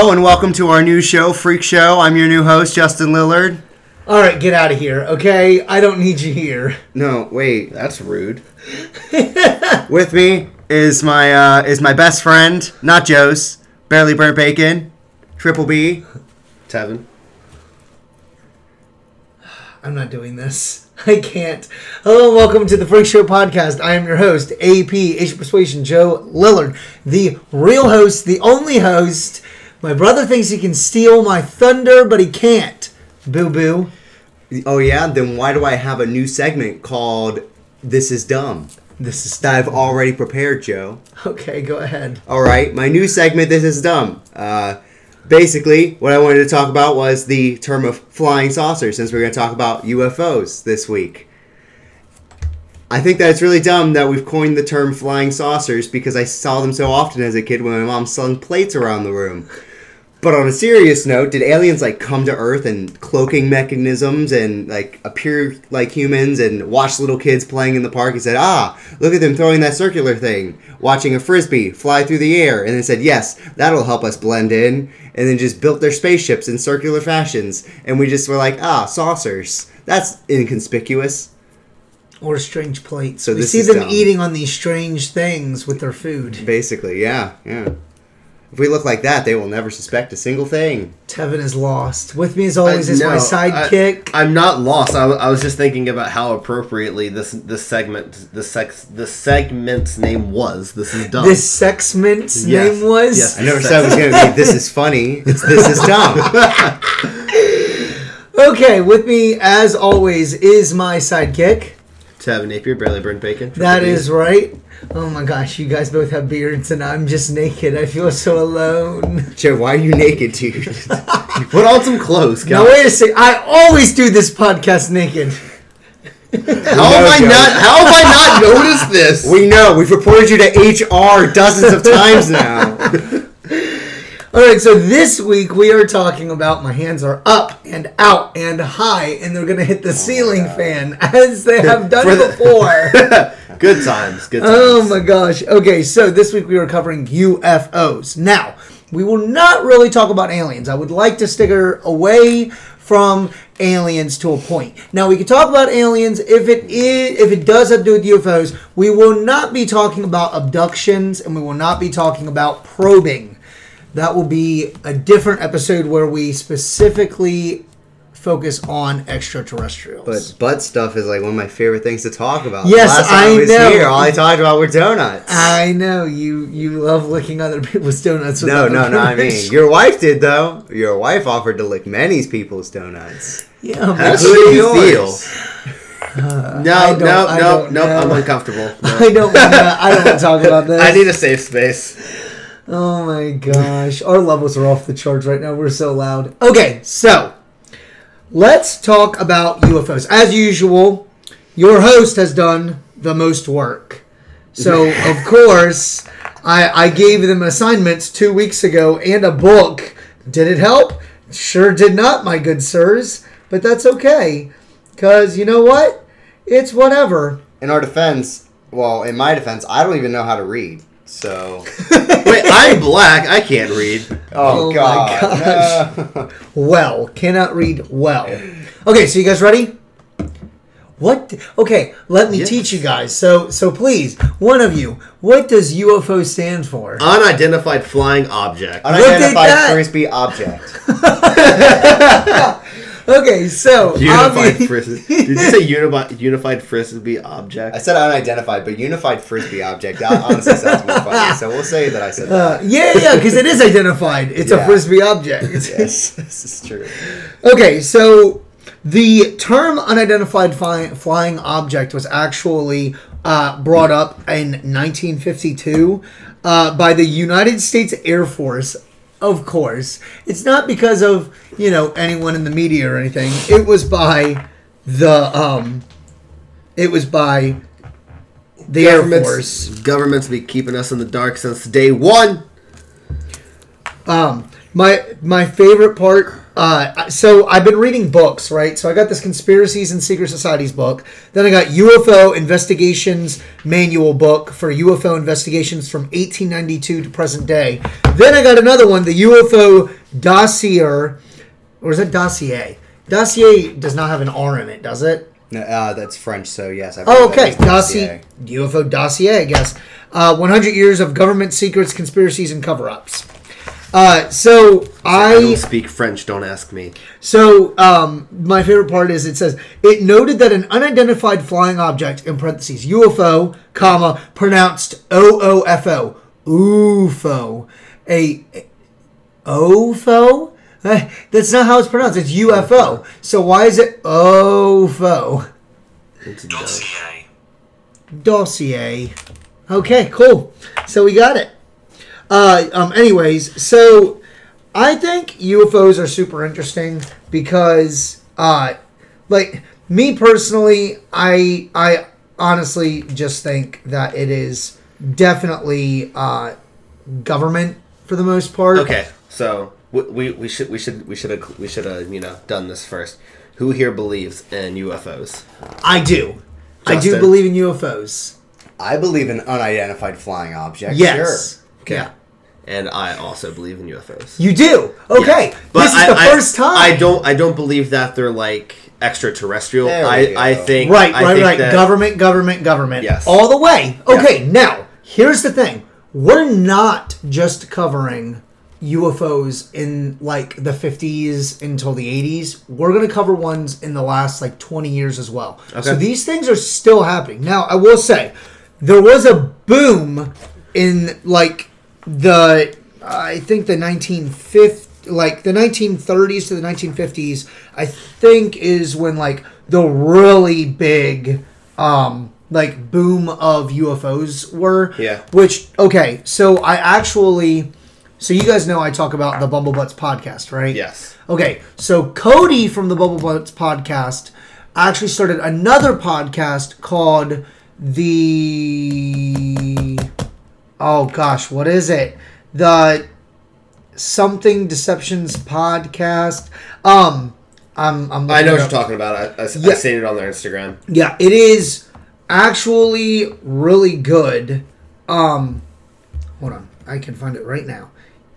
Hello and welcome to our new show, Freak Show. I'm your new host, Justin Lillard. All right, get out of here, okay? I don't need you here. No, wait. That's rude. With me is my uh, is my best friend, not Joe's, barely burnt bacon, Triple B. Tevin. I'm not doing this. I can't. Hello and welcome to the Freak Show podcast. I am your host, AP Asian Persuasion Joe Lillard, the real host, the only host. My brother thinks he can steal my thunder, but he can't. Boo boo. Oh yeah, then why do I have a new segment called "This Is Dumb"? This is That I've already prepared, Joe. okay. Go ahead. All right, my new segment, This Is Dumb. Uh, basically, what I wanted to talk about was the term of flying saucers, since we're going to talk about UFOs this week. I think that it's really dumb that we've coined the term flying saucers because I saw them so often as a kid when my mom slung plates around the room. But on a serious note, did aliens like come to Earth and cloaking mechanisms and like appear like humans and watch little kids playing in the park and said, "Ah, look at them throwing that circular thing, watching a frisbee fly through the air," and then said, "Yes, that'll help us blend in," and then just built their spaceships in circular fashions, and we just were like, "Ah, saucers. That's inconspicuous." Or strange plates. So we this see is them dumb. eating on these strange things with their food. Basically, yeah, yeah. If we look like that, they will never suspect a single thing. Tevin is lost. With me as always I- is my sidekick. I, am not lost. I, I was just thinking about how appropriately this this segment the sex the segment's name was. This is dumb. this sexment's Yes. name was. Yes. I never said it was going to be "This is funny." It's "This is dumb." Okay, with me as always is my sidekick. Tevin Napier, barely burned bacon. That is right. Oh my gosh, you guys both have beards and I'm just naked. I feel so alone. Joe, why are you naked, dude? Put on some clothes, Now guys. wait a second. I always do this podcast naked. How have I Joe. not? How have I not noticed this? we know. We've reported you to HR dozens of times now. All right, so this week we are talking about my hands are up and out and high, and they're gonna hit the oh ceiling fan as they have done before. good times. Good oh times. Oh my gosh. Okay, so this week we are covering UFOs. Now, we will not really talk about aliens. I would like to sticker away from aliens to a point. Now, we can talk about aliens if it is if it does have to do with UFOs. We will not be talking about abductions and we will not be talking about probing. That will be a different episode where we specifically focus on extraterrestrials. But butt stuff is like one of my favorite things to talk about. Yes, I I was know. here, all I talked about were donuts. I know you you love licking other people's donuts. no, no, no. I mean, your wife did though. Your wife offered to lick many people's donuts. yeah, How but does she feel? yours. No, no, no, no. I'm uncomfortable. No. I don't wanna, I don't want to talk about this. I need a safe space. Oh my gosh, our levels are off the charts right now. We're so loud. Okay, so let's talk about UFOs. As usual, your host has done the most work. So of course, I I gave them assignments two weeks ago and a book. Did it help? Sure did not, my good sirs. But that's okay, cause you know what? It's whatever. In our defense, well, in my defense, I don't even know how to read. So, Wait, I'm black. I can't read. oh, Oh my god, gosh. no. Well, cannot read well. Okay, so you guys ready? What? Okay, let me Yes. teach you guys. So, so please, one of you, what does UFO stand for? Unidentified flying object. unidentified that. frisbee object. Okay, so Unified obvi- frisbee. Did you say unified unified frisbee object? I said unidentified, but unified frisbee object that honestly sounds more funny. So we'll say that I said Uh, that. yeah, yeah, because it is identified. It's a frisbee object. yes, this is true. Okay, so the term unidentified fly- flying object was actually uh, brought up in 1952 uh, by the United States Air Force. Of course, it's not because of you know anyone in the media or anything. It was by the um, it was by the Air Force. Governments be keeping us in the dark since day one. Um, my my favorite part Uh, so I've been reading books, right? So I got this conspiracies and secret societies book. Then I got UFO investigations manual book for UFO investigations from 1892 to present day. Then I got another one, the UFO dossier, or is it dossier? Dossier does not have an R in it, does it? No, uh, that's French, so yes. I've Oh, okay. Dossier, UFO dossier, I guess. Uh, 100 years of government secrets, conspiracies, and cover-ups. Uh, so I I don't speak French. Don't ask me. so um, my favorite part is it says it noted that an unidentified flying object in parentheses UFO, comma pronounced O O F O UFO a OFO. Eh, That's not how it's pronounced. It's UFO. So why is it OFO? It's Dossier. dossier. Okay, cool. So we got it. Uh, um, anyways, so I think UFOs are super interesting because, uh, like me personally, I I honestly just think that it is definitely uh, government for the most part. Okay, so we, we, we should we should we should have we should have you know done this first. Who here believes in UFOs? I do. I do believe in UFOs. I believe in unidentified flying objects. Yes. Okay. Yeah. And I also believe in UFOs. You do. Okay. Yes. But this is I- the I- first time. I don't I don't believe that they're like extraterrestrial. I go. I think Right, I right, think right. that- government, government, government. Yes. All the way. Okay, now, here's the thing. We're not just covering UFOs in like the 50s until the 80s. We're going to cover ones in the last like 20 years as well. Okay. So these things are still happening. Now, I will say, there was a boom in like the, I think the 1950s like the 1930s to the 1950s i think is when like the really big um like boom of ufos were Yeah. which okay so i actually so you guys know i talk about the Bumble Butts podcast right Yes. Okay, so Cody from the Bumble Butts podcast actually started another podcast called the oh gosh, what is it? The something deceptions podcast. Um, I'm I'm I know what you're talking about. I, I, Yeah. I seen it on their Instagram. Yeah, it is actually really good. Um, hold on, I can find it right now.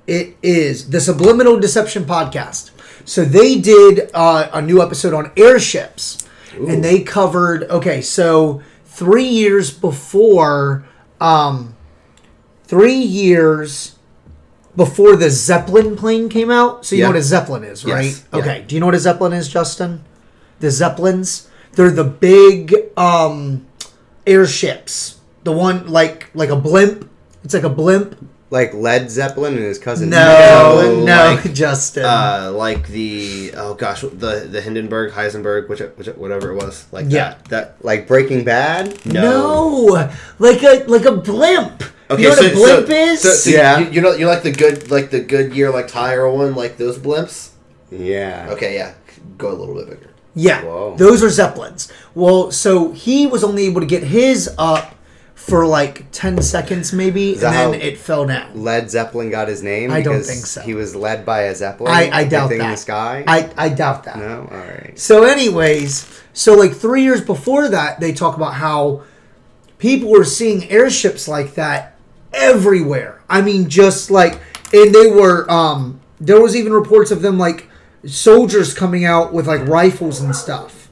It is the Subliminal Deception podcast. So they did uh, a new episode on airships, and they covered. Okay, so three years before, um, three years before the Zeppelin plane came out. So you Yeah. know what a Zeppelin is, right? Yes, yeah. Okay. Do you know what a Zeppelin is, Justin? The Zeppelins. They're the big um, airships. The one like like a blimp. It's like a blimp. Like Led Zeppelin and his cousin. No, Zeppelin. no, like, Justin. Uh, like the oh gosh, the the Hindenburg, Heisenberg, which, which whatever it was, like Yeah. that. That Like Breaking Bad. no. like a like a blimp. Okay, you know what so, a blimp so, is? So, so Yeah. you, you know you like the good like the Goodyear like tire one like those blimps. Yeah. Okay, yeah, go a little bit bigger. Yeah, Whoa. those are zeppelins. Well, so he was only able to get his up for like ten seconds, maybe, and that then how- it fell down. Led Zeppelin got his name. I don't think so. He was led by a Zeppelin. I, I doubt that. in the sky. I, I doubt that. no. All right. So, anyways, so like three years before that, they talk about how people were seeing airships like that everywhere. I mean, just like, and they were, um, there was even reports of them like soldiers coming out with like rifles and stuff.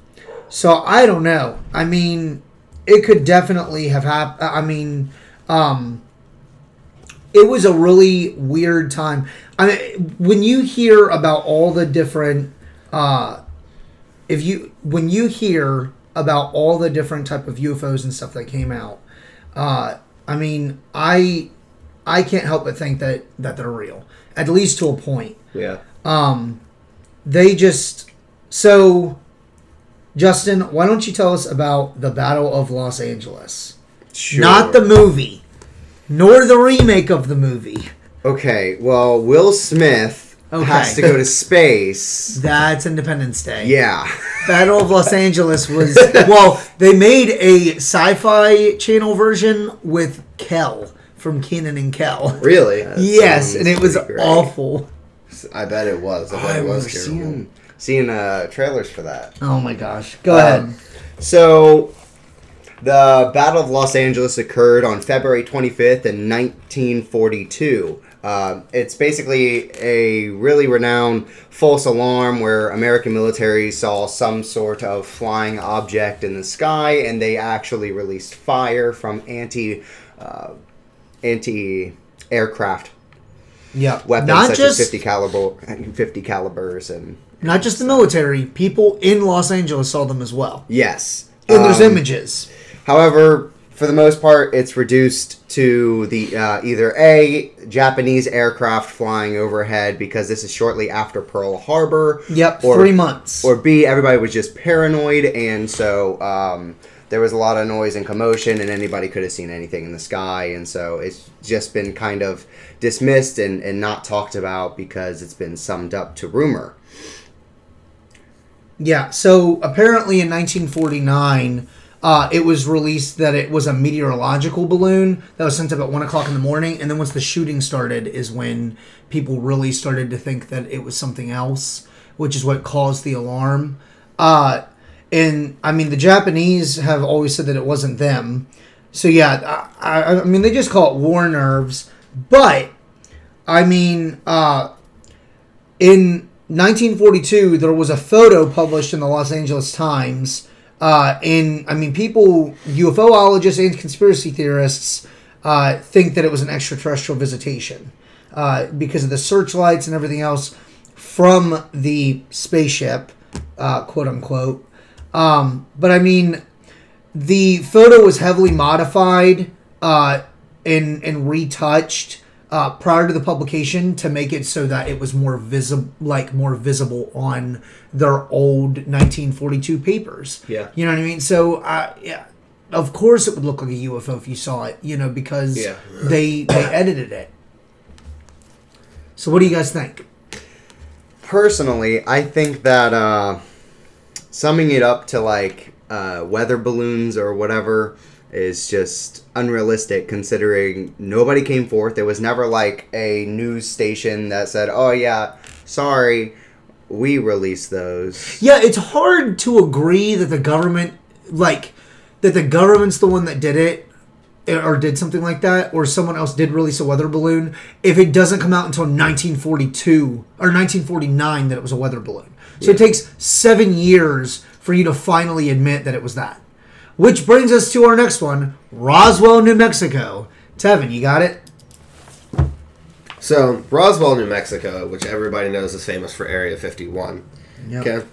So I don't know. I mean, it could definitely have happened. I mean, um, it was a really weird time. I mean, when you hear about all the different, uh, if you when you hear about all the different type of UFOs and stuff that came out, uh, I mean, I I can't help but think that that they're real, at least to a point. Yeah. Um, they just so. Justin, why don't you tell us about the Battle of Los Angeles? Sure. Not the movie, nor the remake of the movie. Okay. Well, Will Smith Okay. has to go to space. That's Independence Day. Yeah. Battle of Los Angeles was well, they made a sci-fi channel version with Kel from Kenan and Kel. Really? yes, and it was great. awful. I bet it was. I bet I it was terrible. seeing seeing uh, trailers for that. Oh my gosh. Go Uh, ahead. So, the Battle of Los Angeles occurred on February 25th in 1942. Uh, it's basically a really renowned false alarm where American military saw some sort of flying object in the sky, and they actually released fire from anti uh, anti aircraft Yeah. weapons Not such just as 50 caliber 50 calibers and not just the military. People in Los Angeles saw them as well. yes. And there's Um, images. However, for the most part, it's reduced to the uh, either a Japanese aircraft flying overhead because this is shortly after Pearl Harbor. Yep. or- three months. Or B, everybody was just paranoid, and so um, there was a lot of noise and commotion, and anybody could have seen anything in the sky, and so it's just been kind of dismissed and, and not talked about because it's been summed up to rumor. Yeah, so apparently in 1949, uh, it was released that it was a meteorological balloon that was sent up at 1 o'clock in the morning. And then once the shooting started, is when people really started to think that it was something else, which is what caused the alarm. Uh, and I mean, the Japanese have always said that it wasn't them. So yeah, I, I, I mean, they just call it war nerves. But, I mean, uh, in 1942, there was a photo published in the Los Angeles Times. Uh, and I mean, people, UFOologists and conspiracy theorists, uh, think that it was an extraterrestrial visitation uh, because of the searchlights and everything else from the spaceship, uh, quote unquote. Um, but I mean, the photo was heavily modified uh, and and retouched uh, prior to the publication to make it so that it was more visible, like more visible on their old 1942 papers. Yeah. you know what I mean. So, uh, yeah, of course it would look like a UFO if you saw it, you know, because Yeah. they they edited it. So, what do you guys think? personally, I think that uh, summing it up to like uh, weather balloons or whatever is just unrealistic considering nobody came forth. There was never like a news station that said, oh, yeah, sorry, we release those. Yeah, it's hard to agree that the government, like, that the government's the one that did it, eh, or did something like that, or someone else did release a weather balloon, if it doesn't come out until 1942 or 1949 that it was a weather balloon. So it takes seven years for you to finally admit that it was that. Which brings us to our next one Roswell, New Mexico. Tevin, you got it? So Roswell, New Mexico, which everybody knows is famous for Area 51. Yep. Okay.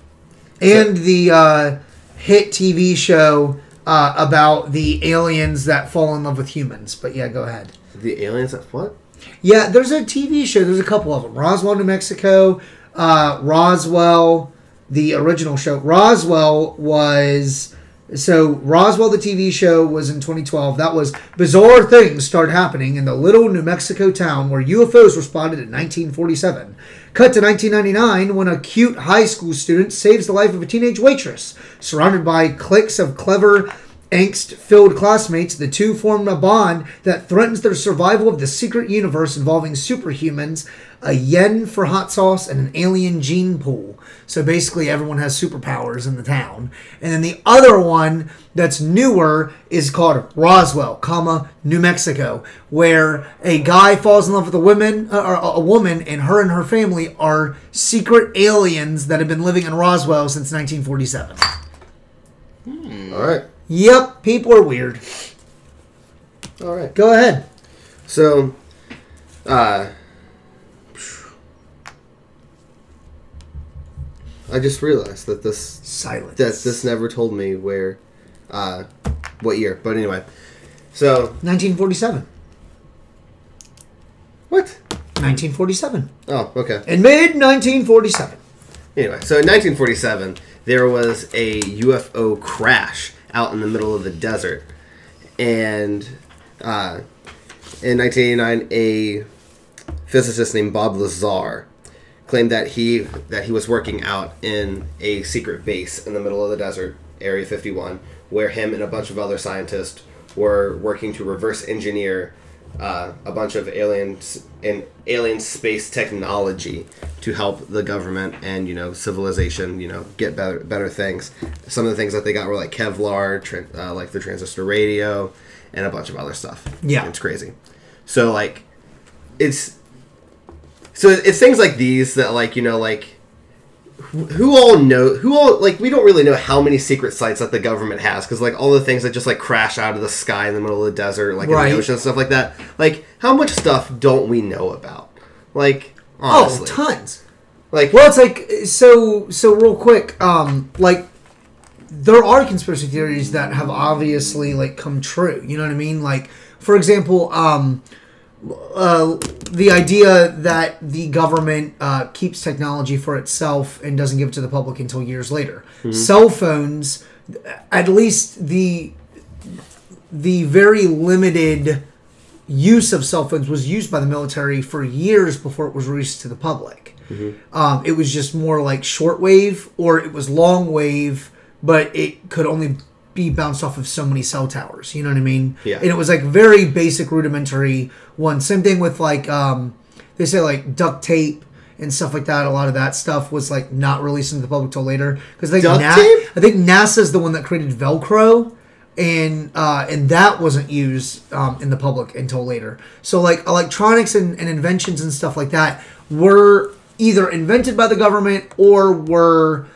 and the uh, hit TV show uh, about the aliens that fall in love with humans. But yeah, go ahead. The aliens. That what? Yeah, there's a TV show. There's a couple of them. Roswell, New Mexico. Uh, Roswell, the original show. Roswell was so Roswell, the TV show, was in 2012. That was bizarre things start happening in the little New Mexico town where UFOs were spotted in 1947. Cut to 1999 when a cute high school student saves the life of a teenage waitress. Surrounded by cliques of clever angst filled classmates, the two form a bond that threatens their survival of the secret universe involving superhumans, a yen for hot sauce, and an alien gene pool. So basically, everyone has superpowers in the town. And then the other one that's newer is called Roswell, comma New Mexico, where a guy falls in love with a woman, uh, or a woman, and her and her family are secret aliens that have been living in Roswell since 1947. All right. Yep, people are weird. All right. Go ahead. So, uh, I just realized that this Silence. that this never told me where, uh, what year. But anyway, so 1947. what? 1947. Oh, okay. In mid 1947. Anyway, so in 1947, there was a UFO crash out in the middle of the desert, and uh, in 1989, a physicist named Bob Lazar claimed that he that he was working out in a secret base in the middle of the desert, Area 51, where him and a bunch of other scientists were working to reverse engineer uh, a bunch of aliens and alien space technology to help the government and you know civilization you know get better better things. Some of the things that they got were like Kevlar, tran uh, like the transistor radio, and a bunch of other stuff. Yeah. it's crazy. So like, it's so it's things like these that like you know like who who all know who all like we don't really know how many secret sites that the government has because like all the things that just like crash out of the sky in the middle of the desert like in the ocean and stuff like that like how much stuff don't we know about like Oh, tons. like Well, it's like so. So real quick, um, like there are conspiracy theories that have obviously like come true. You know what I mean? Like, for example, um, uh, the idea that the government uh, keeps technology for itself and doesn't give it to the public until years later. Cell phones, at least the the very limited use of cell phones was used by the military for years before it was released to the public. Um, it was just more like shortwave or it was long wave, but it could only be bounced off of so many cell towers. You know what I mean? Yeah. And it was like very basic, rudimentary one. Same thing with like um, they say like duct tape and stuff like that. A lot of that stuff was like not released into the public till later because Duct Na- tape? I think NASA's the one that created Velcro and uh, and that wasn't used um, in the public until later. So like electronics and, and inventions and stuff like that were either invented by the government or were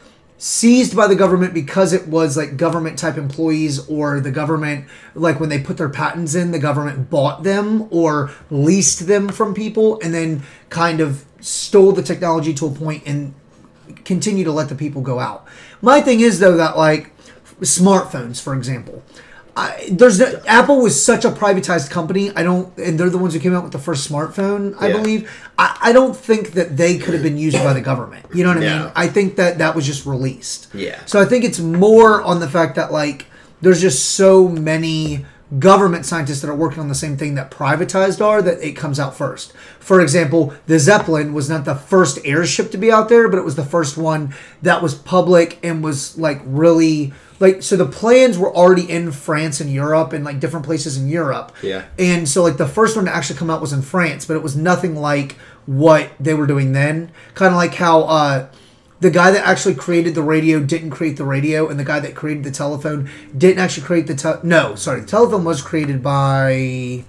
seized by the government because it was like government type employees or the government like when they put their patents in the government bought them or leased them from people and then kind of stole the technology to a point and continue to let the people go out. My thing is though that like smartphones, for example, I, there's no, Apple was such a privatized company. I don't, and they're the ones who came out with the first smartphone, I Yeah. believe. I, I don't think that they could have been used by the government. You know what I Yeah. mean? I think that that was just released. Yeah. So I think it's more on the fact that like there's just so many government scientists that are working on the same thing that privatized are that it comes out first. For example, the Zeppelin was not the first airship to be out there, but it was the first one that was public and was like really like so the plans were already in France and Europe and like different places in Europe. Yeah. And so like the first one to actually come out was in France, but it was nothing like what they were doing then. Kind of like how uh the guy that actually created the radio didn't create the radio, and the guy that created the telephone didn't actually create the tel. No, sorry, the telephone was created by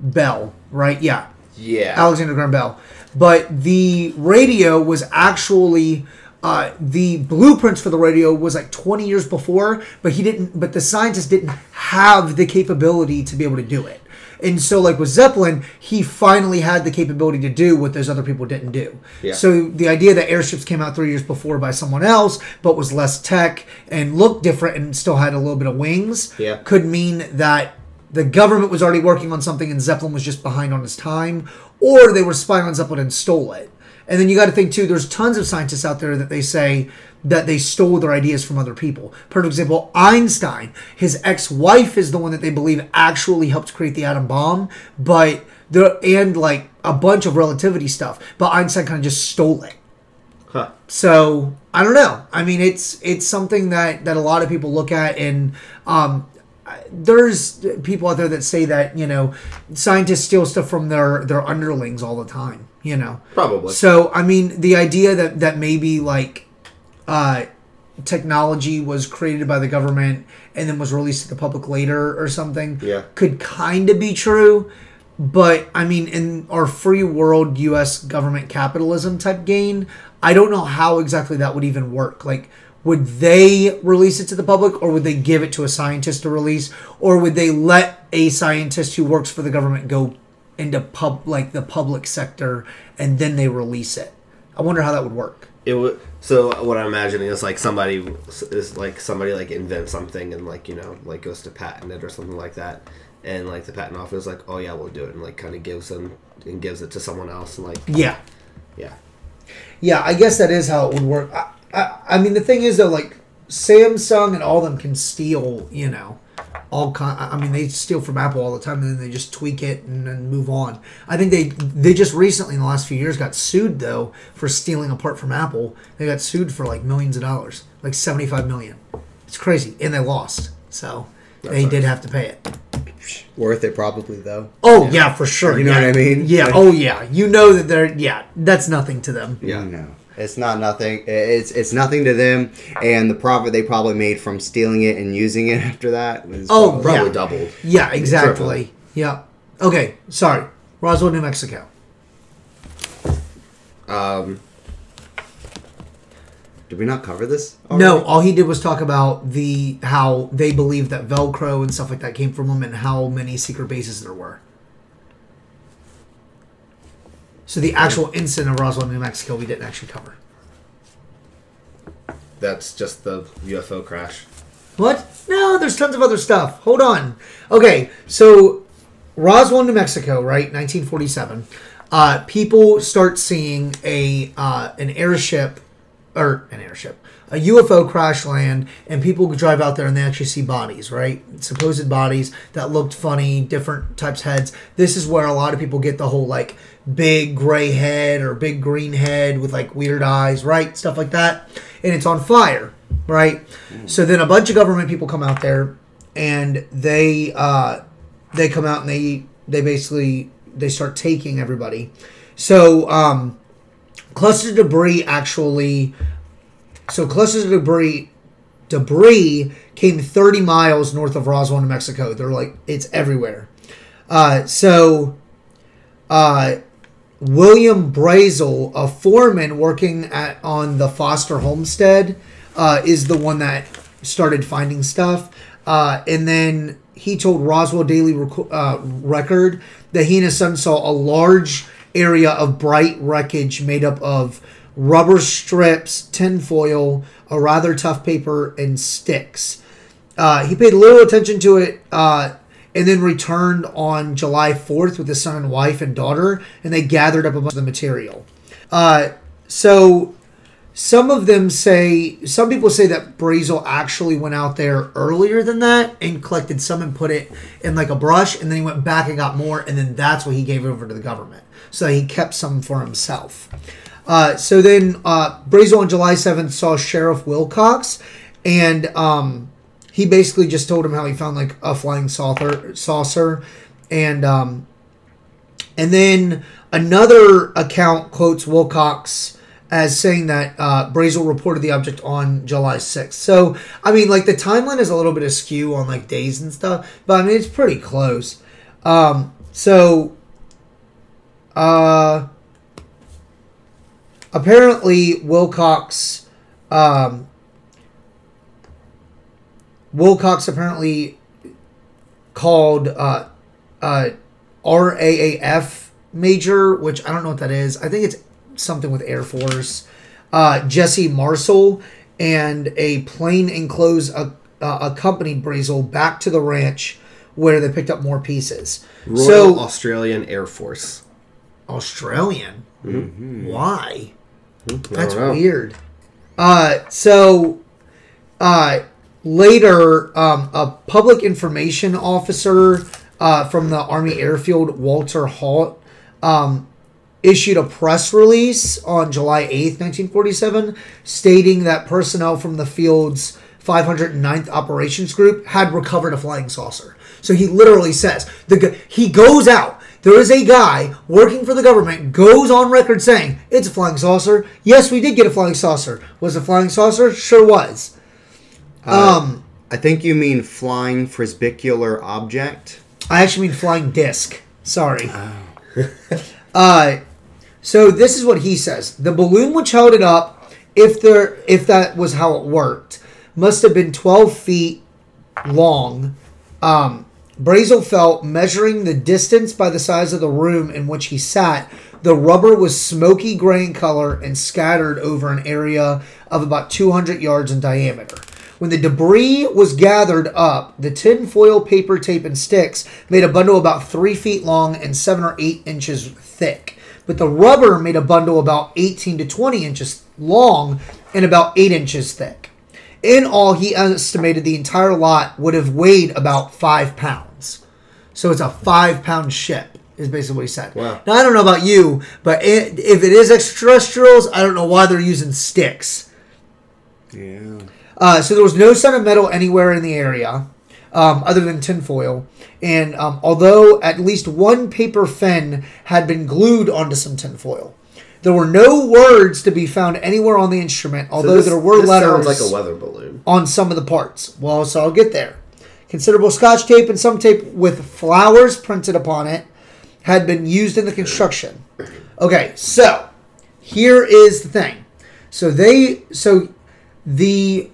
Bell, right? Yeah, yeah Alexander Graham Bell. But the radio was actually uh, the blueprints for the radio was like 20 years before, but he didn't. But the scientists didn't have the capability to be able to do it. And so, like with Zeppelin, he finally had the capability to do what those other people didn't do. Yeah. So the idea that airships came out three years before by someone else, but was less tech and looked different and still had a little bit of wings, Yeah. could mean that the government was already working on something and Zeppelin was just behind on his time, or they were spying on Zeppelin and stole it. And then you got to think too. There's tons of scientists out there that they say that they stole their ideas from other people. For example: Einstein. His ex-wife is the one that they believe actually helped create the atom bomb, but there and like a bunch of relativity stuff. But Einstein kind of just stole it. huh. So I don't know. I mean, it's it's something that that a lot of people look at, and um, there's people out there that say that you know scientists steal stuff from their their underlings all the time. You know, Probably. So I mean, the idea that that maybe like uh, technology was created by the government and then was released to the public later or something Yeah. could kind of be true. But I mean, in our free world U.S. government capitalism type gain, I don't know how exactly that would even work. Like, would they release it to the public, or would they give it to a scientist to release, or would they let a scientist who works for the government go into pub like the public sector and then they release it? I wonder how that would work. It would. So what I'm imagining is like somebody is like somebody like invents something and like you know like goes to patent it or something like that, and like the patent office is like, oh yeah, we'll do it, and like kind of gives them and gives it to someone else, and like Yeah. yeah, Yeah, I guess that is how it would work. I, I, I mean, the thing is though, like Samsung and all them can steal, you know, all kind. I mean, they steal from Apple all the time, and then they just tweak it and then move on. I think they they just recently in the last few years got sued though for stealing a part from Apple. They got sued for like millions of dollars, like seventy five million. It's crazy, and they lost. So they did have to pay it. Worth it, probably though. Oh yeah, for sure. You know yeah. what I mean? Yeah. Like- oh yeah. You know that they're yeah. That's nothing to them. Yeah. No, it's not nothing. It's it's nothing to them, and the profit they probably made from stealing it and using it after that was Oh, Probably Yeah. doubled. Yeah. Exactly. Yeah. Okay. Sorry. Roswell, New Mexico. Um, Did we not cover this? No, all he did was talk about the how they believe that Velcro and stuff like that came from them, and how many secret bases there were. So the actual incident of Roswell, New Mexico, we didn't actually cover. that's just the UFO crash. What? No, there's tons of other stuff. Hold on. Okay, so Roswell, New Mexico, right? 1947. Uh, people start seeing a uh, an airship or an airship, a UFO crash land, and people drive out there and they actually see bodies, right? Supposed bodies that looked funny, different types of heads. This is where a lot of people get the whole like big gray head or big green head with like weird eyes, right? Stuff like that. And it's on fire, right? So then a bunch of government people come out there and they uh, they come out and they they basically they start taking everybody. So um, clusters of debris actually so clusters of debris debris came 30 miles north of Roswell, New Mexico. They're like it's everywhere. Uh, so uh, William Brazel, a foreman working at on the Foster homestead, uh, is the one that started finding stuff. Uh, and then he told Roswell Daily uh, Record that he and his son saw a large area of bright wreckage made up of rubber strips, tinfoil, a rather tough paper, and sticks. Uh, he paid little attention to it uh, and then returned on July 4th with his son and wife and daughter, and they gathered up a bunch of the material. Uh, so some of them say, some people say that Brazel actually went out there earlier than that and collected some and put it in like a brush, and then he went back and got more, and then that's what he gave over to the government. So he kept some for himself. Uh, so then uh, Brazel on July 7th saw Sheriff Wilcox, and um, he basically just told him how he found like a flying saucer, saucer, and um, and then another account quotes Wilcox as saying that uh, Brazel reported the object on July 6th. So I mean, like the timeline is a little bit askew on like days and stuff, but I mean it's pretty close. Um, so uh, apparently Wilcox. Um, Wilcox apparently called uh, uh, RAAF major, which I don't know what that is. I think it's something with Air Force. Uh, Jesse Marcel and a plane enclosed uh, accompanied Brazel back to the ranch where they picked up more pieces. Royal so Australian Air Force. Australian, why? That's know. weird. Uh, so, uh, later, um, a public information officer uh, from the Army Airfield, Walter Haut, um, issued a press release on July 8th, 1947, stating that personnel from the field's 509th Operations Group had recovered a flying saucer. So he literally says, the he goes out. There is a guy working for the government, goes on record saying, it's a flying saucer. Yes, we did get a flying saucer. Was it a flying saucer? Sure was. Um, I think you mean flying frisbicular object. I actually mean flying disc. Sorry. uh, so this is what he says: the balloon which held it up, if there, if that was how it worked, must have been twelve feet long. Um, Brazel felt measuring the distance by the size of the room in which he sat. The rubber was smoky gray in color and scattered over an area of about 200 yards in diameter. When the debris was gathered up, the tinfoil, paper tape, and sticks made a bundle about three feet long and seven or eight inches thick. But the rubber made a bundle about 18 to 20 inches long and about eight inches thick. In all, he estimated the entire lot would have weighed about five pounds. So it's a five pound ship, is basically what he said. Wow. Now, I don't know about you, but it, if it is extraterrestrials, I don't know why they're using sticks. Yeah. Uh, so there was no sign of metal anywhere in the area. Um, other than tinfoil. And um, although at least one paper fin had been glued onto some tinfoil, there were no words to be found anywhere on the instrument, So although this- there were letters Sounds like a weather balloon. on some of the parts. Well, so I'll get there. Considerable scotch tape and some tape with flowers printed upon it had been used in the construction. Okay, so here is the thing. So they so the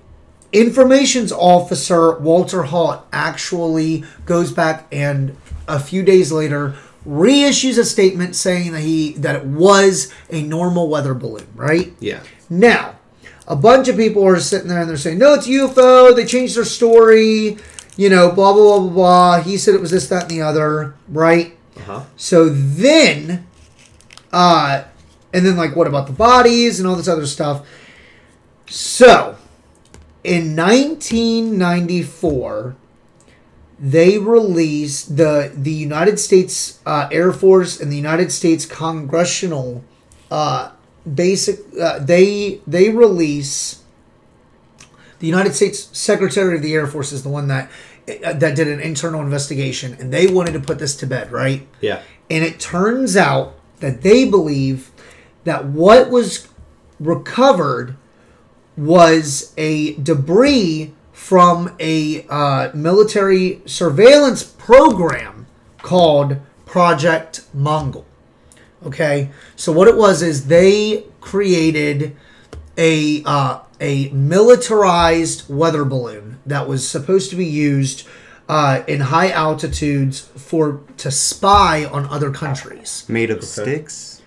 information's officer Walter Haut actually goes back and a few days later reissues a statement saying that he that it was a normal weather balloon, right? Yeah. Now, a bunch of people are sitting there and they're saying, no, it's UFO. They changed their story. You know, blah, blah, blah, blah, blah. He said it was this, that, and the other, right? Uh huh. So then, uh, and then, like, what about the bodies and all this other stuff? So, in 1994, they released the the United States uh, Air Force and the United States Congressional uh, basic. Uh, they they release the United States Secretary of the Air Force is the one that uh, that did an internal investigation, and they wanted to put this to bed, right? Yeah. And it turns out that they believe that what was recovered was a debris from a uh, military surveillance program called Project Mongol. Okay, so what it was is they created a uh, a militarized weather balloon that was supposed to be used uh, in high altitudes for to spy on other countries Made of sticks.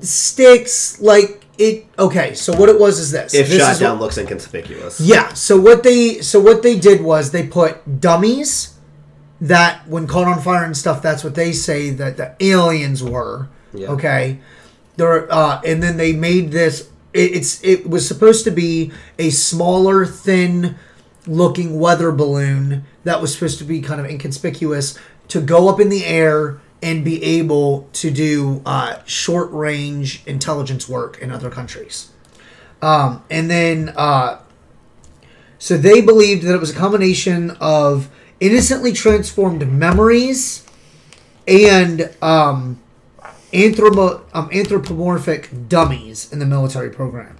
sticks like it okay so what it was is this If this shot down what- looks inconspicuous. yeah so what they so what they did was they put dummies that when caught on fire and stuff that's what they say that the aliens were Yeah. okay there uh and then they made this it, it's it was supposed to be a smaller thin looking weather balloon that was supposed to be kind of inconspicuous to go up in the air and be able to do uh, short range intelligence work in other countries. Um, and then, uh, so they believed that it was a combination of innocently transformed memories and um, anthropo- um, anthropomorphic dummies in the military program,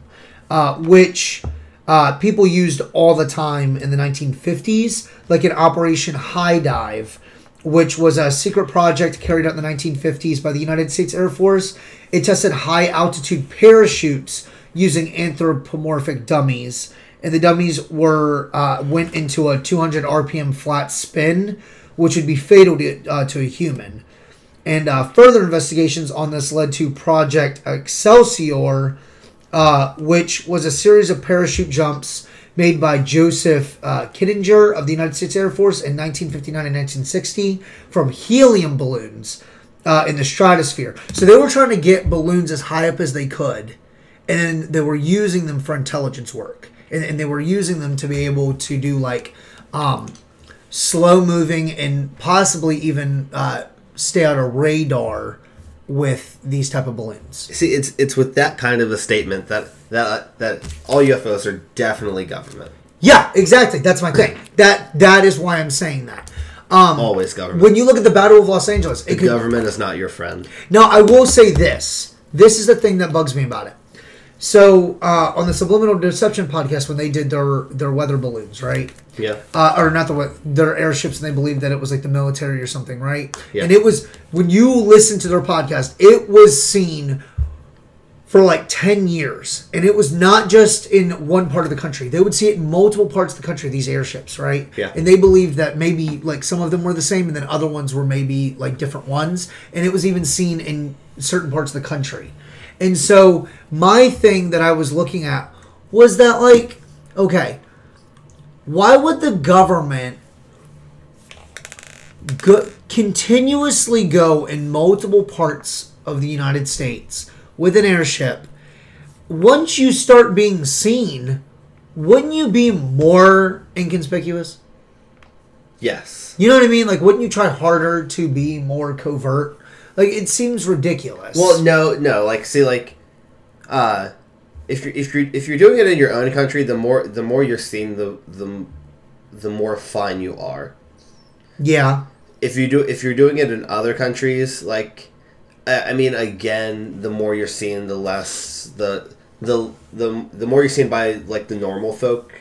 uh, which uh, people used all the time in the 1950s, like in Operation High Dive, which was a secret project carried out in the 1950s by the United States Air Force. It tested high altitude parachutes using anthropomorphic dummies. And the dummies were uh, went into a 200 RPM flat spin, which would be fatal to, uh, to a human. And uh, further investigations on this led to Project Excelsior, uh, which was a series of parachute jumps made by Joseph uh, Kittinger of the United States Air Force in 1959 and 1960 from helium balloons uh, in the stratosphere. So they were trying to get balloons as high up as they could, and they were using them for intelligence work. And, and they were using them to be able to do like um, slow moving and possibly even uh, stay out of radar with these type of balloons. See, it's it's with that kind of a statement that that that all UFOs are definitely government. Yeah, exactly. That's my thing. That that is why I'm saying that. Um, Always government. when you look at the Battle of Los Angeles, the could, government is not your friend. now I will say this. This is the thing that bugs me about it. So uh, on the Subliminal Deception podcast, when they did their their weather balloons, right? Yeah. uh, or not the their airships, and they believed that it was like the military or something, right? Yeah. And it was when you listen to their podcast, it was seen for like ten years, and it was not just in one part of the country. They would see it in multiple parts of the country. These airships, right? Yeah. And they believed that maybe like some of them were the same, and then other ones were maybe like different ones, and it was even seen in certain parts of the country. And so my thing that I was looking at was that like, okay, why would the government go, continuously go in multiple parts of the United States with an airship? Once you start being seen, wouldn't you be more inconspicuous? Yes. You know what I mean? Like, wouldn't you try harder to be more covert? Like, it seems ridiculous. Well, no, no. Like, see, like, uh, if you're if you're if you're doing it in your own country, the more the more you're seen, the the the more fine you are. Yeah. If you do, if you're doing it in other countries, like, I I mean, again, the more you're seen, the less the the the the more you're seen by like the normal folk.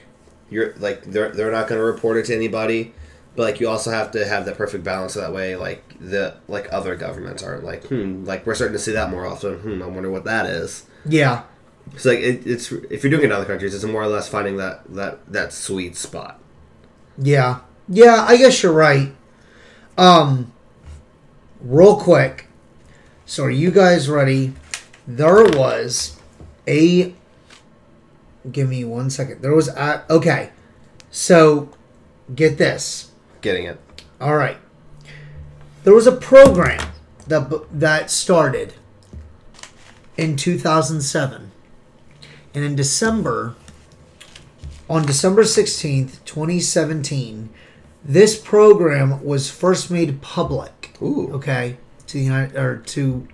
You're like they're they're not going to report it to anybody, but like you also have to have that perfect balance so that way. Like the like other governments aren't like hmm like we're starting to see that more often. Hmm, I wonder what that is. Yeah. So like it, it's if you're doing it in other countries, it's more or less finding that that that sweet spot. Yeah. Yeah, I guess you're right. Um real quick. So are you guys ready? There was a Give me one second. There was a okay. So get this. Getting it. All right. There was a program that that started in 2007. And in December on December 16th, 2017, this program was first made public, Ooh. okay, to the United or to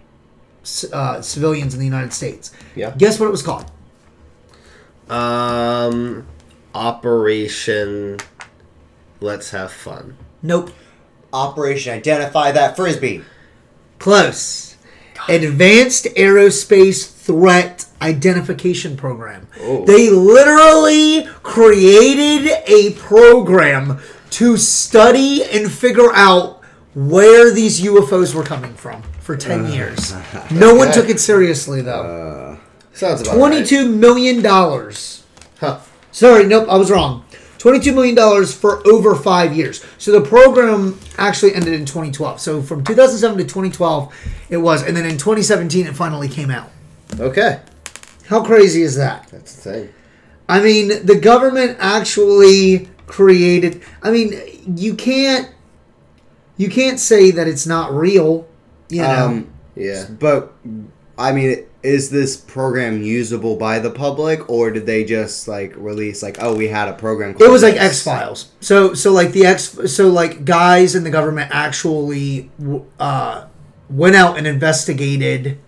uh, civilians in the United States. Yeah. Guess what it was called? Um, Operation. Let's have fun. Nope. Operation Identify That Frisbee. Close. Advanced Aerospace Threat Identification Program. Oh. They literally created a program to study and figure out where these UFOs were coming from for 10 uh, years. No one took it seriously, though. Uh, sounds about Twenty-two million dollars. Right. Huh. Sorry, nope, I was wrong. $22 million for over five years. So the program actually ended in 2012. So from 2007 to 2012, it was. And then in 2017, it finally came out. Okay. How crazy is that? That's the thing. I mean, the government actually created. I mean, you can't. You can't say that it's not real. You know. Um, Yeah. but I mean, is this program usable by the public, or did they just like release like, oh, we had a program? It was like? X Files. So so like the X so like guys in the government actually uh, went out and investigated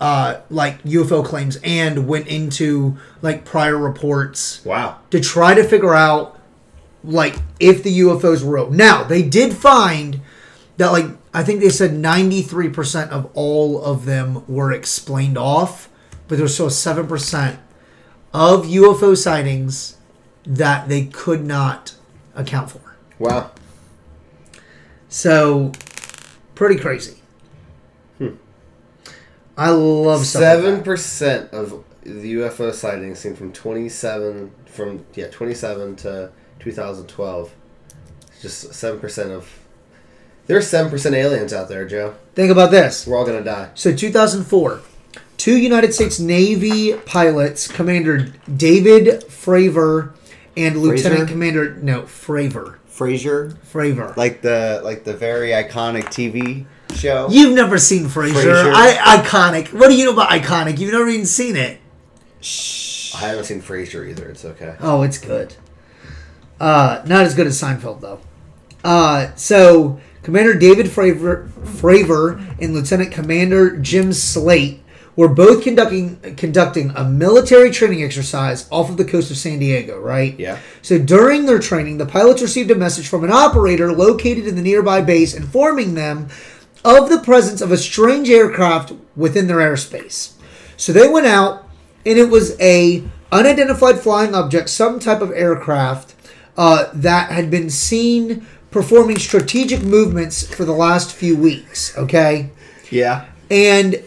uh, like UFO claims and went into like prior reports Wow. to try to figure out like if the UFOs were real. Now they did find that like I think they said ninety three percent of all of them were explained off, but there's still seven percent of UFO sightings that they could not account for. Wow. So pretty crazy. Hmm. I love Seven percent of the UFO sightings seen from twenty seven from yeah twenty seven to two thousand twelve. Just seven percent of. There's seven percent aliens out there, Joe. Think about this. We're all gonna die. So 2004, two United States Navy pilots, Commander David Fravor and Lieutenant Fraser? Commander no Fravor Frasier, Fravor. like the like the very iconic TV show. You've never seen Frasier. Frasier. I, iconic. What do you know about iconic? You've never even seen it. Shh. I haven't seen Frasier either. It's okay. Oh, it's good. Uh, not as good as Seinfeld though. Uh, so Commander David Fravor, Fravor and Lieutenant Commander Jim Slaight were both conducting conducting a military training exercise off of the coast of San Diego. Right. Yeah. So during their training, the pilots received a message from an operator located in the nearby base informing them of the presence of a strange aircraft within their airspace. So they went out, and it was a unidentified flying object, some type of aircraft uh, that had been seen performing strategic movements for the last few weeks. Okay. Yeah. And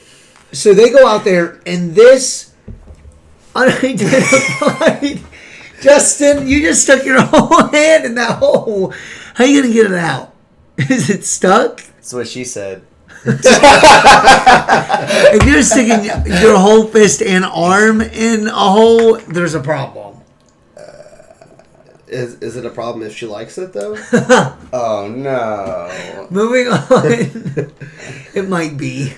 so they go out there, and this unidentified. Justin, you just stuck your whole hand in that hole. How are you gonna get it out? Is it stuck? That's what she said. If you're sticking your whole fist and arm in a hole, there's a problem. Is is it a problem if she likes it though? Oh no. Moving on. it might be.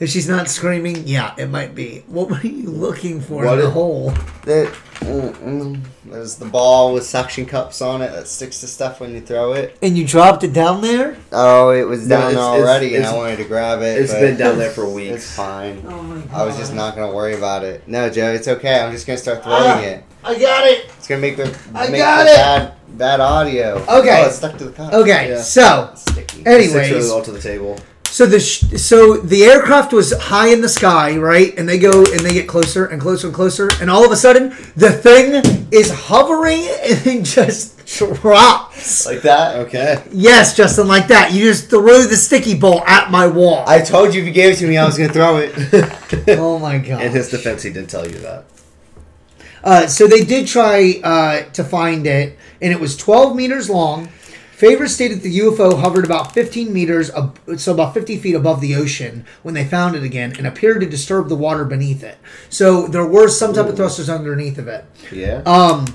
If she's not screaming, yeah, it might be. What were you looking for What in the it- hole? There, mm, mm, there's the ball with suction cups on it that sticks to stuff when you throw it. And you dropped it down there? Oh, it was No, down it's- already, it's- and I wanted to grab it. It's been down there for weeks. It's weeks. fine. Oh my god. I was just not gonna worry about it. No, Joe, it's okay. I'm just gonna start throwing Ah. it. I got it. It's gonna make the I make got the it. bad bad audio. Okay. Oh, it's stuck to the cup. Okay, Yeah. so sticky. Anyways, really well to the table. so the sh- so the aircraft was high in the sky, right? And they go and they get closer and closer and closer, and all of a sudden the thing is hovering and then just drops. like that. Okay. Yes, Justin, like that. You just threw the sticky ball at my wall. I told you if you gave it to me, I was gonna throw it. oh my god. In his defense, he did tell you that. Uh, so they did try uh, to find it, and it was 12 meters long. Favors stated the UFO hovered about 15 meters, ab- so about 50 feet above the ocean when they found it again, and appeared to disturb the water beneath it. So there were some type of thrusters underneath of it. Yeah. Um,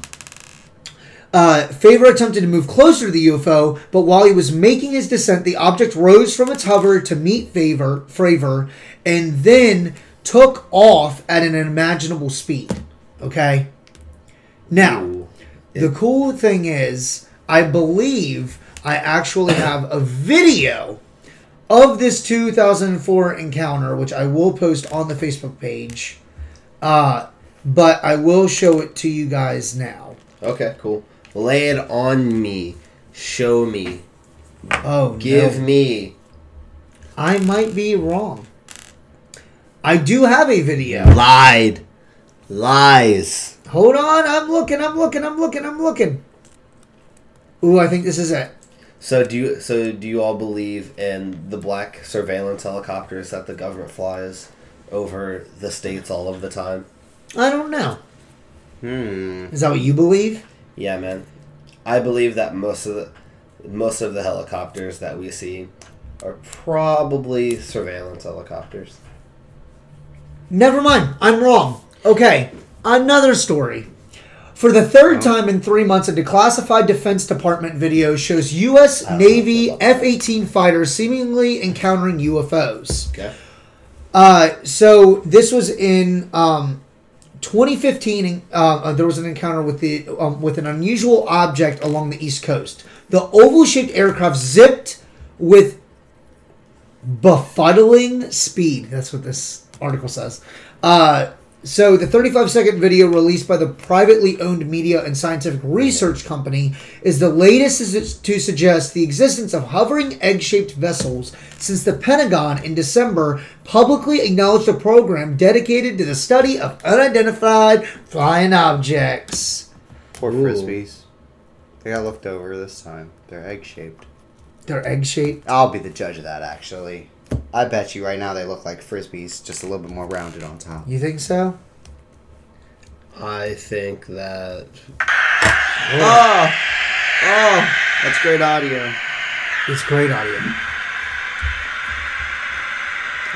uh, Favor attempted to move closer to the UFO, but while he was making his descent, the object rose from its hover to meet Favor, Favor, and then took off at an unimaginable speed. Okay. Now, Ooh. the cool thing is, I believe I actually have a video of this 2004 encounter, which I will post on the Facebook page. Uh, but I will show it to you guys now. Okay, cool. Lay it on me. Show me. Oh, Give no. me. I might be wrong. I do have a video. Lied. Lies. Hold on, I'm looking, I'm looking, I'm looking, I'm looking. Ooh, I think this is it. So do you? So do you all believe in the black surveillance helicopters that the government flies over the states all of the time? I don't know. Hmm. Is that what you believe? Yeah, man. I believe that most of the most of the helicopters that we see are probably surveillance helicopters. Never mind. I'm wrong. Okay. Another story. For the third time in three months, a declassified Defense Department video shows U.S. I don't know Navy. F 18 fighters seemingly encountering UFOs. Okay. Uh, so this was in um, 2015. Uh, uh, there was an encounter with the um, with an unusual object along the East Coast. The oval-shaped aircraft zipped with befuddling speed. That's what this article says. Uh, so the 35 second video released by the privately owned media and scientific research company is the latest to suggest the existence of hovering egg-shaped vessels since the Pentagon in December publicly acknowledged a program dedicated to the study of unidentified flying objects. Poor Ooh. frisbees. They got looked over this time. They're egg shaped. They're egg-shaped. I'll be the judge of that. Actually, I bet you right now they look like frisbees, just a little bit more rounded on top. You think so? I think that Oh, oh, that's great audio. It's great audio.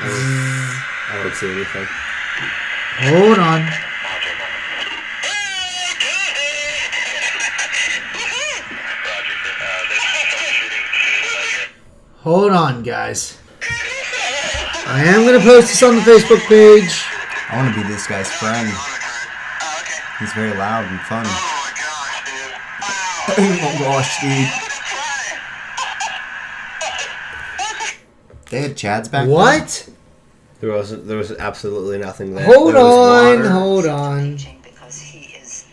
I don't see anything. Hold on. Hold on, guys. I am going to post this on the Facebook page. I want to be this guy's friend. He's very loud and funny. oh my gosh, dude. Oh gosh, dude. They had Chads back then? What? There wasn't. There was absolutely nothing there. Hold there on, water. hold on. Because he is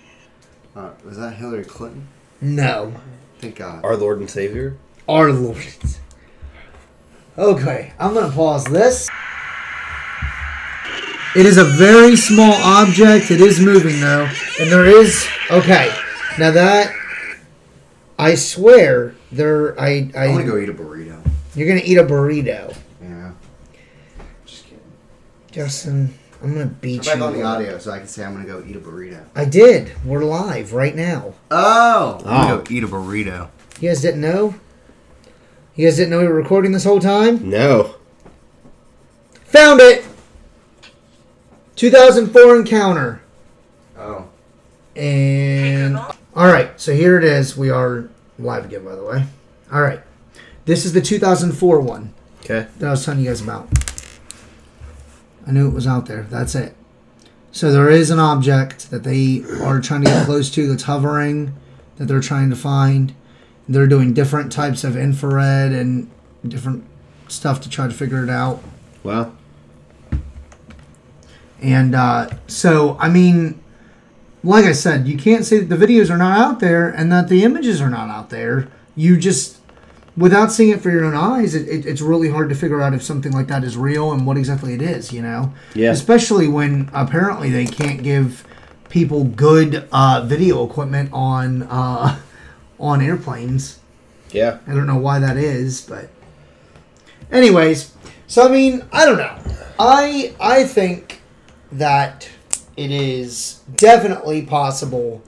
Uh, was that Hillary Clinton? No. Thank God. Our Lord and Savior. Our Lord. Okay, I'm going to pause this. It is a very small object. It is moving though. And there is. Okay. Now that. I swear, there. I. I, I want to go eat a burrito. You're going to eat a burrito. Yeah. Just kidding. Justin, I'm going to beat Turn you. back on the audio so I can say I'm going to go eat a burrito. I did. We're live right now. Oh! I'm Oh. going to go eat a burrito. You guys didn't know? You guys didn't know we were recording this whole time? No. Found it! 2004 encounter. Oh. And all right, so here it is. We are live again, by the way. All right, this is the 2004 one Okay. that I was telling you guys about. I knew it was out there. That's it. So there is an object that they are trying to get close to that's hovering, that they're trying to find. They're doing different types of infrared and different stuff to try to figure it out. Well. And uh, so, I mean, like I said, you can't say that the videos are not out there and that the images are not out there. You just, without seeing it for your own eyes, it, it, it's really hard to figure out if something like that is real and what exactly it is, you know? Yeah. Especially when apparently they can't give people good uh, video equipment on uh, on airplanes. Yeah. I don't know why that is, but anyways, so I mean, I don't know. I I think that it is definitely possible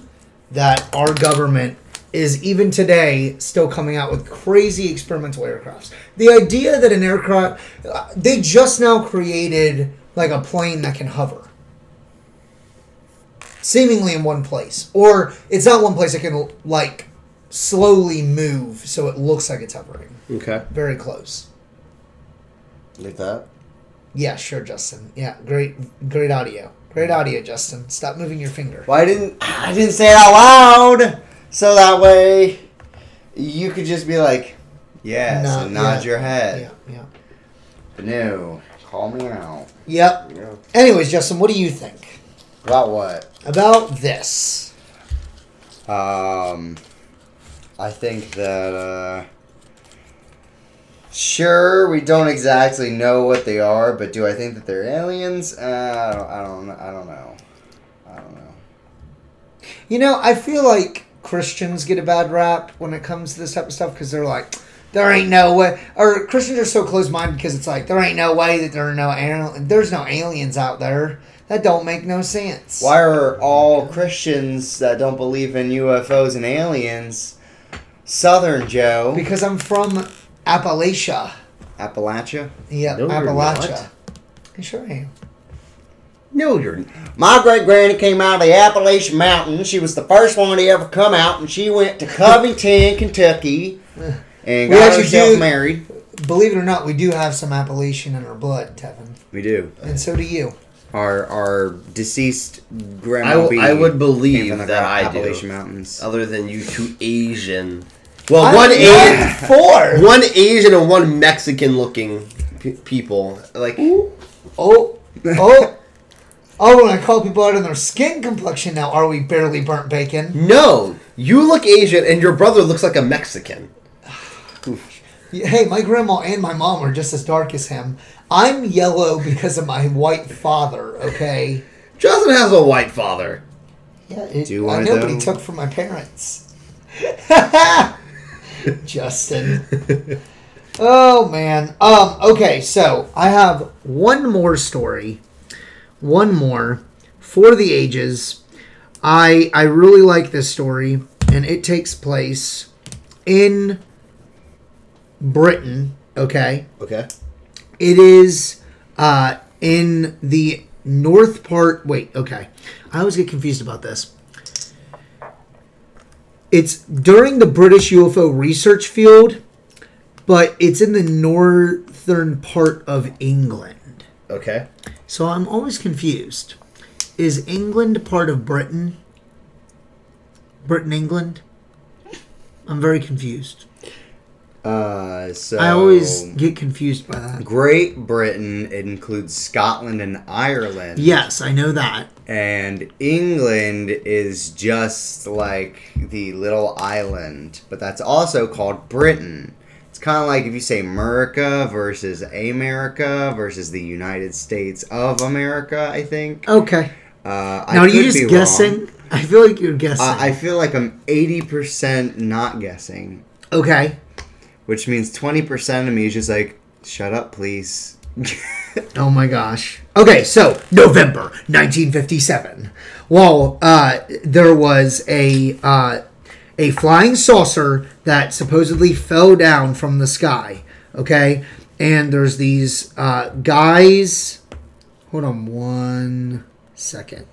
that our government is even today still coming out with crazy experimental aircrafts. The idea that an aircraft they just now created like a plane that can hover seemingly in one place or it's not one place it can like slowly move so it looks like it's hovering Okay. very close Like that? yeah sure justin yeah great great audio great audio justin stop moving your finger Well, I didn't. I didn't say it out loud, so that way you could just be like, "Yes," No, and nod yeah, your head. yeah yeah But no, call me out. yep Yeah. anyways justin what do you think About what? about this Um, I think that uh, sure we don't exactly know what they are, but do I think that they're aliens? Uh, I don't. I don't. Know. I don't know. you know i feel like christians get a bad rap when it comes to this type of stuff because they're like there ain't no way or christians are so close-minded because it's like there ain't no way that there are no al- there's no aliens out there that don't make no sense Why are all Christians that don't believe in UFOs and aliens Southern Joe? because i'm from appalachia Appalachia? Yep, No, you're Appalachia. I sure am. No, you're. My great granny came out of the Appalachian Mountains. She was the first one to ever come out, and she went to Covington, Kentucky, and We got actually herself do- married. Believe it or not, we do have some Appalachian in our blood, Tevin, We do. and so do you. Our our deceased grandma. I w- B I would came believe from the that I do. Appalachian Mountains. Other than you two Asian. Well, I'm one Asian. one four. One Asian and one Mexican looking p- people. Like, Oh, oh, oh! When I call people out on their skin complexion, now are we barely burnt bacon? no, you look Asian and your brother looks like a Mexican. Hey, my grandma and my mom are just as dark as him. I'm yellow because of my white father. Okay. Justin has a white father. Yeah, it, Do I I, know, but he took from my parents. Justin. oh man. Um. Okay. So I have one more story. One more for the ages. I I really like this story, and it takes place in Britain. Okay. Okay. It is uh, in the north part. Wait, okay. I always get confused about this. It's during the British UFO research field, but it's in the northern part of England. Okay. So I'm always confused. Is England part of Britain? Britain, England? I'm very confused. Uh, so I always get confused by that. Great Britain includes Scotland and Ireland. Yes, I know that. And England is just like the little island, but that's also called Britain. It's kind of like if you say America versus America versus the United States of America, I think. Okay. Uh, I Now, are you just guessing? wrong. I feel like you're guessing. I I feel like I'm 80% not guessing, okay. Which means 20% of me is just like, shut up, please. Oh my gosh. Okay, so November 1957. Well, uh, there was a uh, a flying saucer that supposedly fell down from the sky. Okay, and there's these uh, guys. Hold on one second.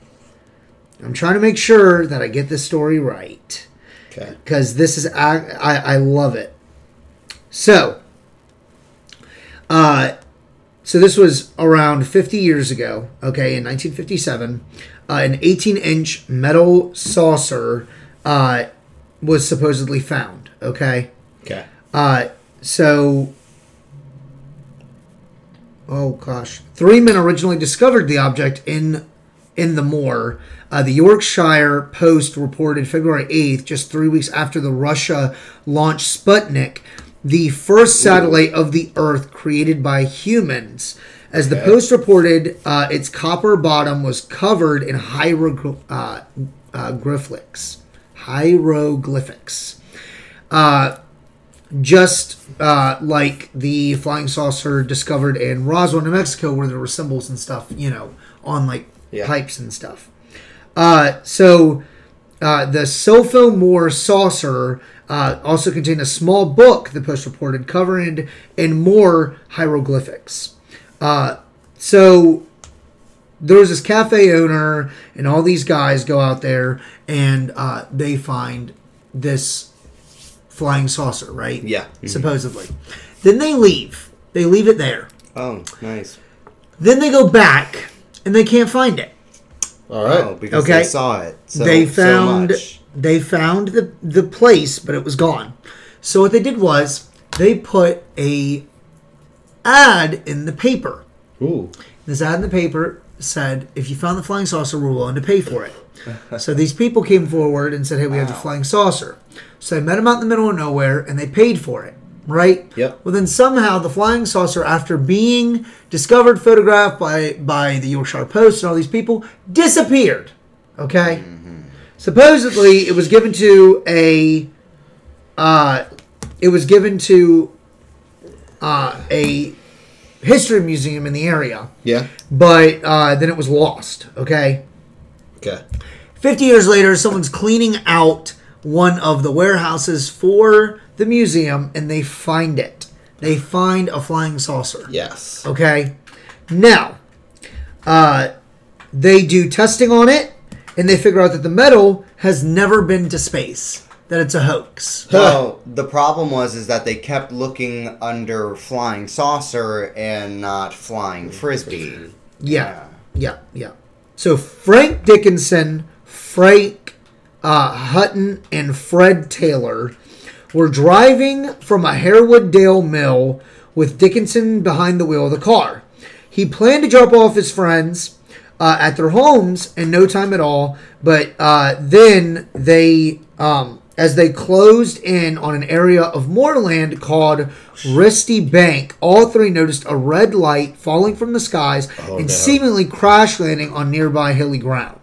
I'm trying to make sure that I get this story right Okay. because this is I, I I love it. So, uh, so this was around 50 years ago. Okay, in 1957, uh, an 18-inch metal saucer uh, was supposedly found. Okay, Okay. uh, so. Oh gosh, three men originally discovered the object in in the moor. Uh, the Yorkshire Post reported February 8th, just three weeks after the Russia launched Sputnik, the first satellite of the Earth created by humans. As the Post reported, uh, its copper bottom was covered in hieroglyphics. Uh, uh, hieroglyphics. Uh, just uh, like the flying saucer discovered in Roswell, New Mexico, where there were symbols and stuff, you know, on like Yeah. pipes and stuff. Uh, so uh, the Silpho Moor saucer uh, also contained a small book, the Post reported, covering in more hieroglyphics. Uh, so there was this cafe owner, and all these guys go out there and uh, they find this flying saucer, right? Yeah. Supposedly. Then they leave. They leave it there. Oh, nice. Then they go back and they can't find it. All right. Oh, because Okay. they saw it. So, they so found much. They found the the place, but it was gone. So what they did was they put a ad in the paper. Ooh. This ad in the paper said, "If you found the flying saucer, we're willing to pay for it." so these people came forward and said, "Hey, we have the flying saucer." So they met them out in the middle of nowhere, and they paid for it. Right? Yep. Well, then somehow the flying saucer, after being discovered, photographed by by the Yorkshire Post and all these people, disappeared. Okay. Mm-hmm. Supposedly, it was given to a. Uh, it was given to uh, a history museum in the area, Yeah. but uh, then it was lost. Okay. Okay. 50 years later, someone's cleaning out one of the warehouses for the museum and they find it. They find a flying saucer. Yes. Okay. Now, uh, they do testing on it and they figure out that the metal has never been to space, that it's a hoax. Well, the problem was is that they kept looking under flying saucer and not flying frisbee. Yeah. Yeah. Yeah. So Frank Dickinson, Frank uh, Hutton, and Fred Taylor were driving from a Harwood Dale mill with Dickinson behind the wheel of the car. He planned to drop off his friends uh, at their homes in no time at all, but uh, then they, um, as they closed in on an area of moorland called Reasty Bank, all three noticed a red light falling from the skies and no. seemingly crash landing on nearby hilly ground.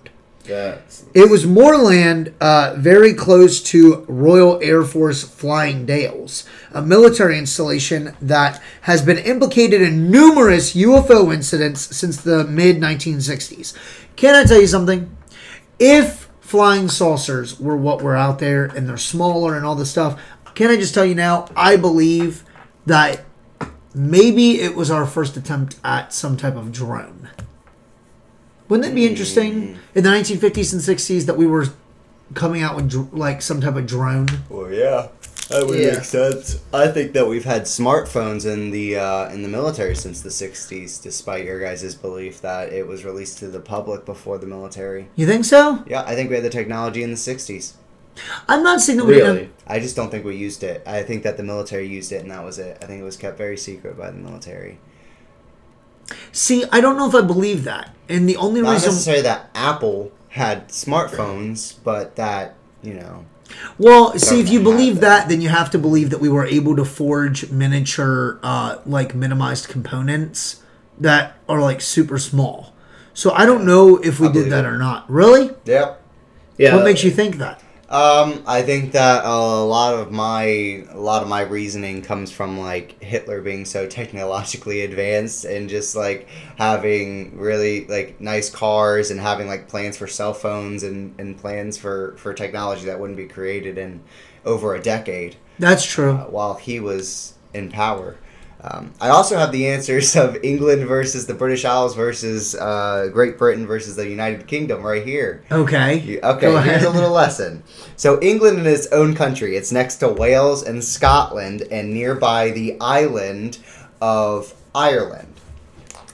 That's It was moorland uh, very close to Royal Air Force Fylingdales, a military installation that has been implicated in numerous UFO incidents since the mid 1960s. Can I tell you something? If flying saucers were what were out there and they're smaller and all this stuff, can I just tell you now? I believe that maybe it was our first attempt at some type of drone. Wouldn't it be interesting in the 1950s and 60s that we were coming out with dr- like some type of drone? Well, yeah, that would Yeah. make sense. I think that we've had smartphones in the uh, in the military since the '60s, despite your guys' belief that it was released to the public before the military. You think so? Yeah, I think we had the technology in the '60s. I'm not saying that we really. didn't. I just don't think we used it. I think that the military used it, and that was it. I think it was kept very secret by the military. See, I don't know if I believe that. And the only Not reason, necessarily that Apple had smartphones, but that you know. well, see, if you believe had that, then you have to believe that we were able to forge miniature, uh, like minimized components that are like super small. So I don't know if we I did believe that it. or not. Really? Yep. yeah. What makes you think that? Um, I think that a lot of my a lot of my reasoning comes from like Hitler being so technologically advanced and just like having really like nice cars and having like plans for cell phones and, and plans for for technology that wouldn't be created in over a decade That's true. uh, while he was in power. Um, I also have the answers of England versus the British Isles versus uh, Great Britain versus the United Kingdom right here. Okay. You- Okay, Go here's a little lesson. So England is its own country. It's next to Wales and Scotland and nearby the island of Ireland.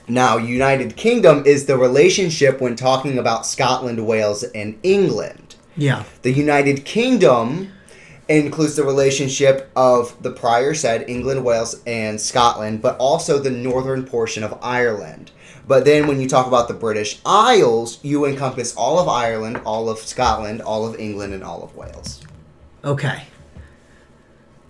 Now, United Kingdom is the relationship when talking about Scotland, Wales, and England. Yeah. The United Kingdom includes the relationship of the prior said England, Wales, and Scotland, but also the northern portion of Ireland. But then when you talk about the British Isles, you encompass all of Ireland, all of Scotland, all of England, and all of Wales. Okay.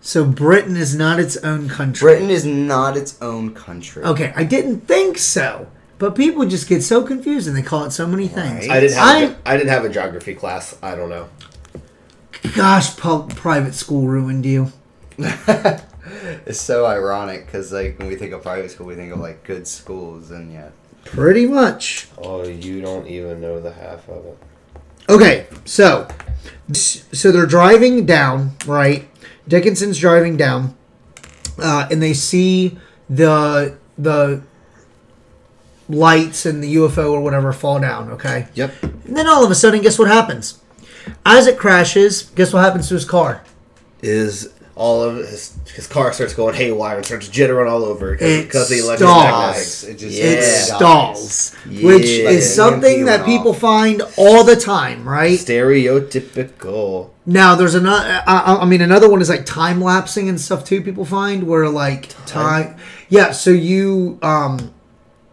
So Britain is not its own country. Britain is not its own country. Okay, I didn't think so. But people just get so confused and they call it so many things. Right. I didn't have a I- I didn't have a geography class. I don't know. Gosh, pu- private school ruined you. It's so ironic because, like, when we think of private school, we think of like good schools, and yet Pretty much. Oh, you don't even know the half of it. Okay, so so they're driving down, right? Dickinson's driving down, uh, and they see the the lights and the UFO or whatever fall down. Okay, Yep. and then all of a sudden, guess what happens? As it crashes, guess what happens to his car? Is all of his his car starts going haywire and starts jittering all over because the electromagnets. It just- yeah. It stalls, Yeah. which Like is something that people off. find all the time, right? stereotypical. Now there's another. I, I mean, another one is like time lapsing and stuff too. People find where like time. Yeah. So you, um,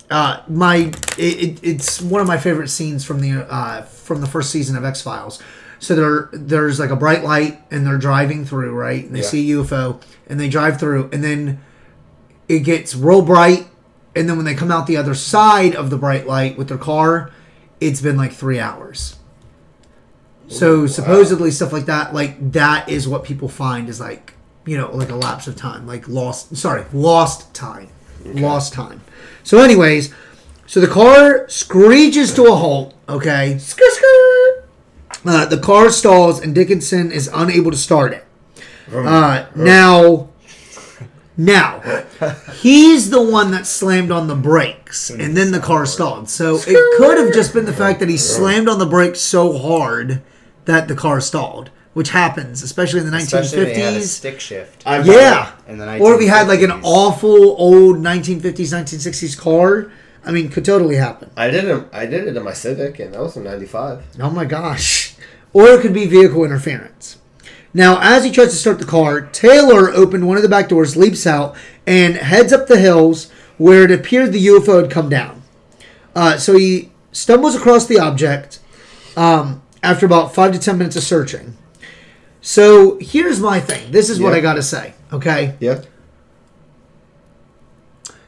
uh, my it, it, it's one of my favorite scenes from the uh from the first season of X Files. So there there's like a bright light and they're driving through right, and they Yeah. see a UFO and they drive through, and then it gets real bright, and then when they come out the other side of the bright light with their car, it's been like three hours. So supposedly stuff like that, like that is what people find is like you know like a lapse of time, like lost. Sorry, lost time, lost time. So, anyways, so the car screeches to a halt. Okay, uh, the car stalls and Dickinson is unable to start it. Uh, now, now he's the one that slammed on the brakes, and then the car stalled. So it could have just been the fact that he slammed on the brakes so hard that the car stalled, which happens, especially in the especially when they had a 1950s. stick shift. I'm Yeah. In the Or if he had like an awful old 1950s, 1960s car, I mean, could totally happen. I did it. I did it in my Civic, and that was in '95. Oh my gosh. Or it could be vehicle interference. Now, as he tries to start the car, Taylor opened one of the back doors, leaps out, and heads up the hills where it appeared the UFO had come down. Uh, so he stumbles across the object um, after about five to ten minutes of searching. So here's my thing. This is what I got to say. Okay. Yeah.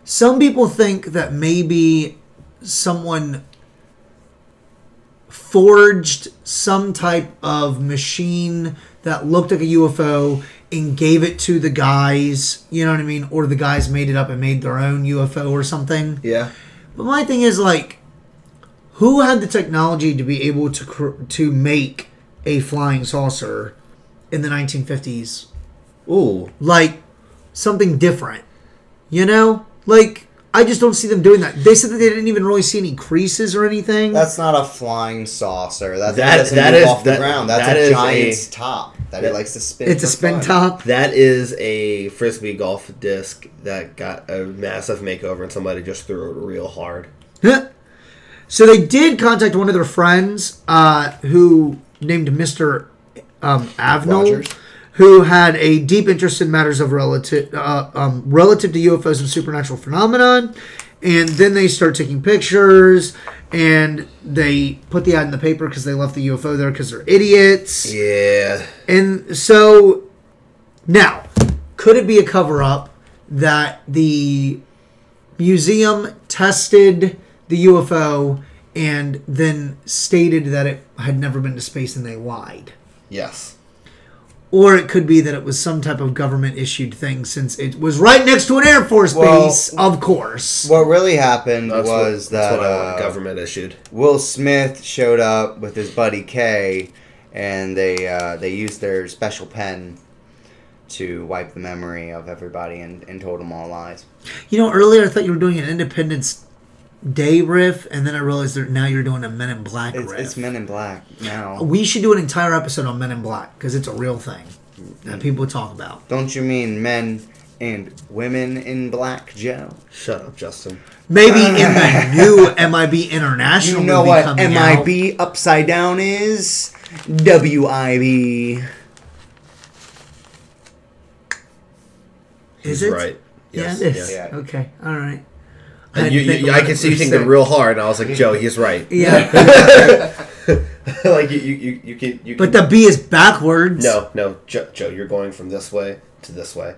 Some people think that maybe someone forged some type of machine that looked like a UFO and gave it to the guys, you know what I mean? Or the guys made it up and made their own UFO or something. Yeah. But my thing is like who had the technology to be able to cr- to make a flying saucer in the 1950s? Ooh. like something different. You know? Like I just don't see them doing that. They said that they didn't even really see any creases or anything. That's not a flying saucer. That, That- doesn't that move is- off the that- ground. That's that a is giant's a- top that, he that- likes to spin. it's a spin fun. top. That is a frisbee golf disc that got a massive makeover, and somebody just threw it real hard. so they did contact one of their friends, uh, who named Mister um, Avnol, Rogers. Who had a deep interest in matters of relative uh, um, relative to UFOs and supernatural phenomenon. And then they start taking pictures, and they put the ad in the paper because they left the UFO there because they're idiots. Yeah. And so now, could it be a cover up that the museum tested the UFO and then stated that it had never been to space and they lied? Yes. Or it could be that it was some type of government issued thing since it was right next to an Air Force Well- base, of course. What really happened That's was what, that that's what I want uh, government issued. Will Smith showed up with his buddy Kay, and they uh, they used their special pen to wipe the memory of everybody and, and told them all lies. You know, earlier I thought you were doing an Independence Day riff, and then I realized that now you're doing a Men in Black It's, riff. it's Men in Black now. We should do an entire episode on Men in Black because it's a real thing that people talk about. Don't you mean men and women in black, Joe? Shut up, Justin. Maybe in the new MIB International You know movie what coming out. MIB upside down is? WIB. Is He's it? right. Yes, yeah, it is. yeah. Okay, all right. And you, you, I can see you thinking real hard, and I was like, Joe, he's right. Yeah, like you, you, you, you can, you but can- the B is backwards. no, no, Joe, Joe, you're going from this way to this way.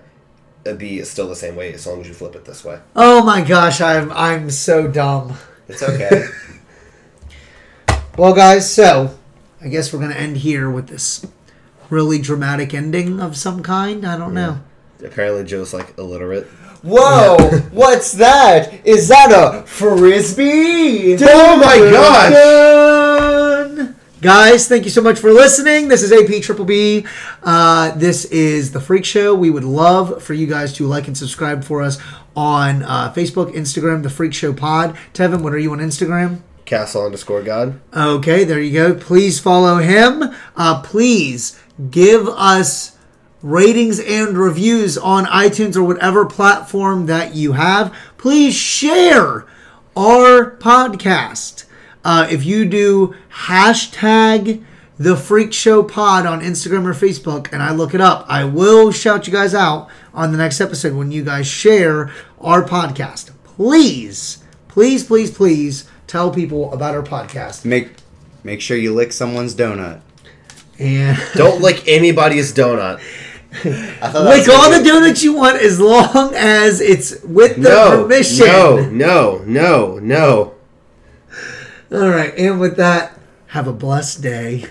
A B is still the same way as long as you flip it this way. Oh my gosh, I'm I'm so dumb. It's okay. Well, guys, so I guess we're gonna end here with this really dramatic ending of some kind. I don't know. Apparently, Joe's like illiterate. Whoa! What's that? Is that a frisbee? Oh my gosh! Guys, thank you so much for listening. This is AP Triple B. Uh, this is the Freak Show. We would love for you guys to like and subscribe for us on uh, Facebook, Instagram, the Freak Show Pod. Tevin, what are you on Instagram? Castle underscore God. Okay, there you go. Please follow him. Uh, please give us ratings and reviews on iTunes or whatever platform that you have. Please share our podcast. Uh, if you do hashtag the Freak Show Pod on Instagram or Facebook, and I look it up, I will shout you guys out on the next episode when you guys share our podcast. Please, please, please, please tell people about our podcast. Make make sure you lick someone's donut. And Don't lick anybody's donut. I thought that lick was all the donuts you want as long as it's with the No, permission. no, no, no, no. All right, and with that, have a blessed day.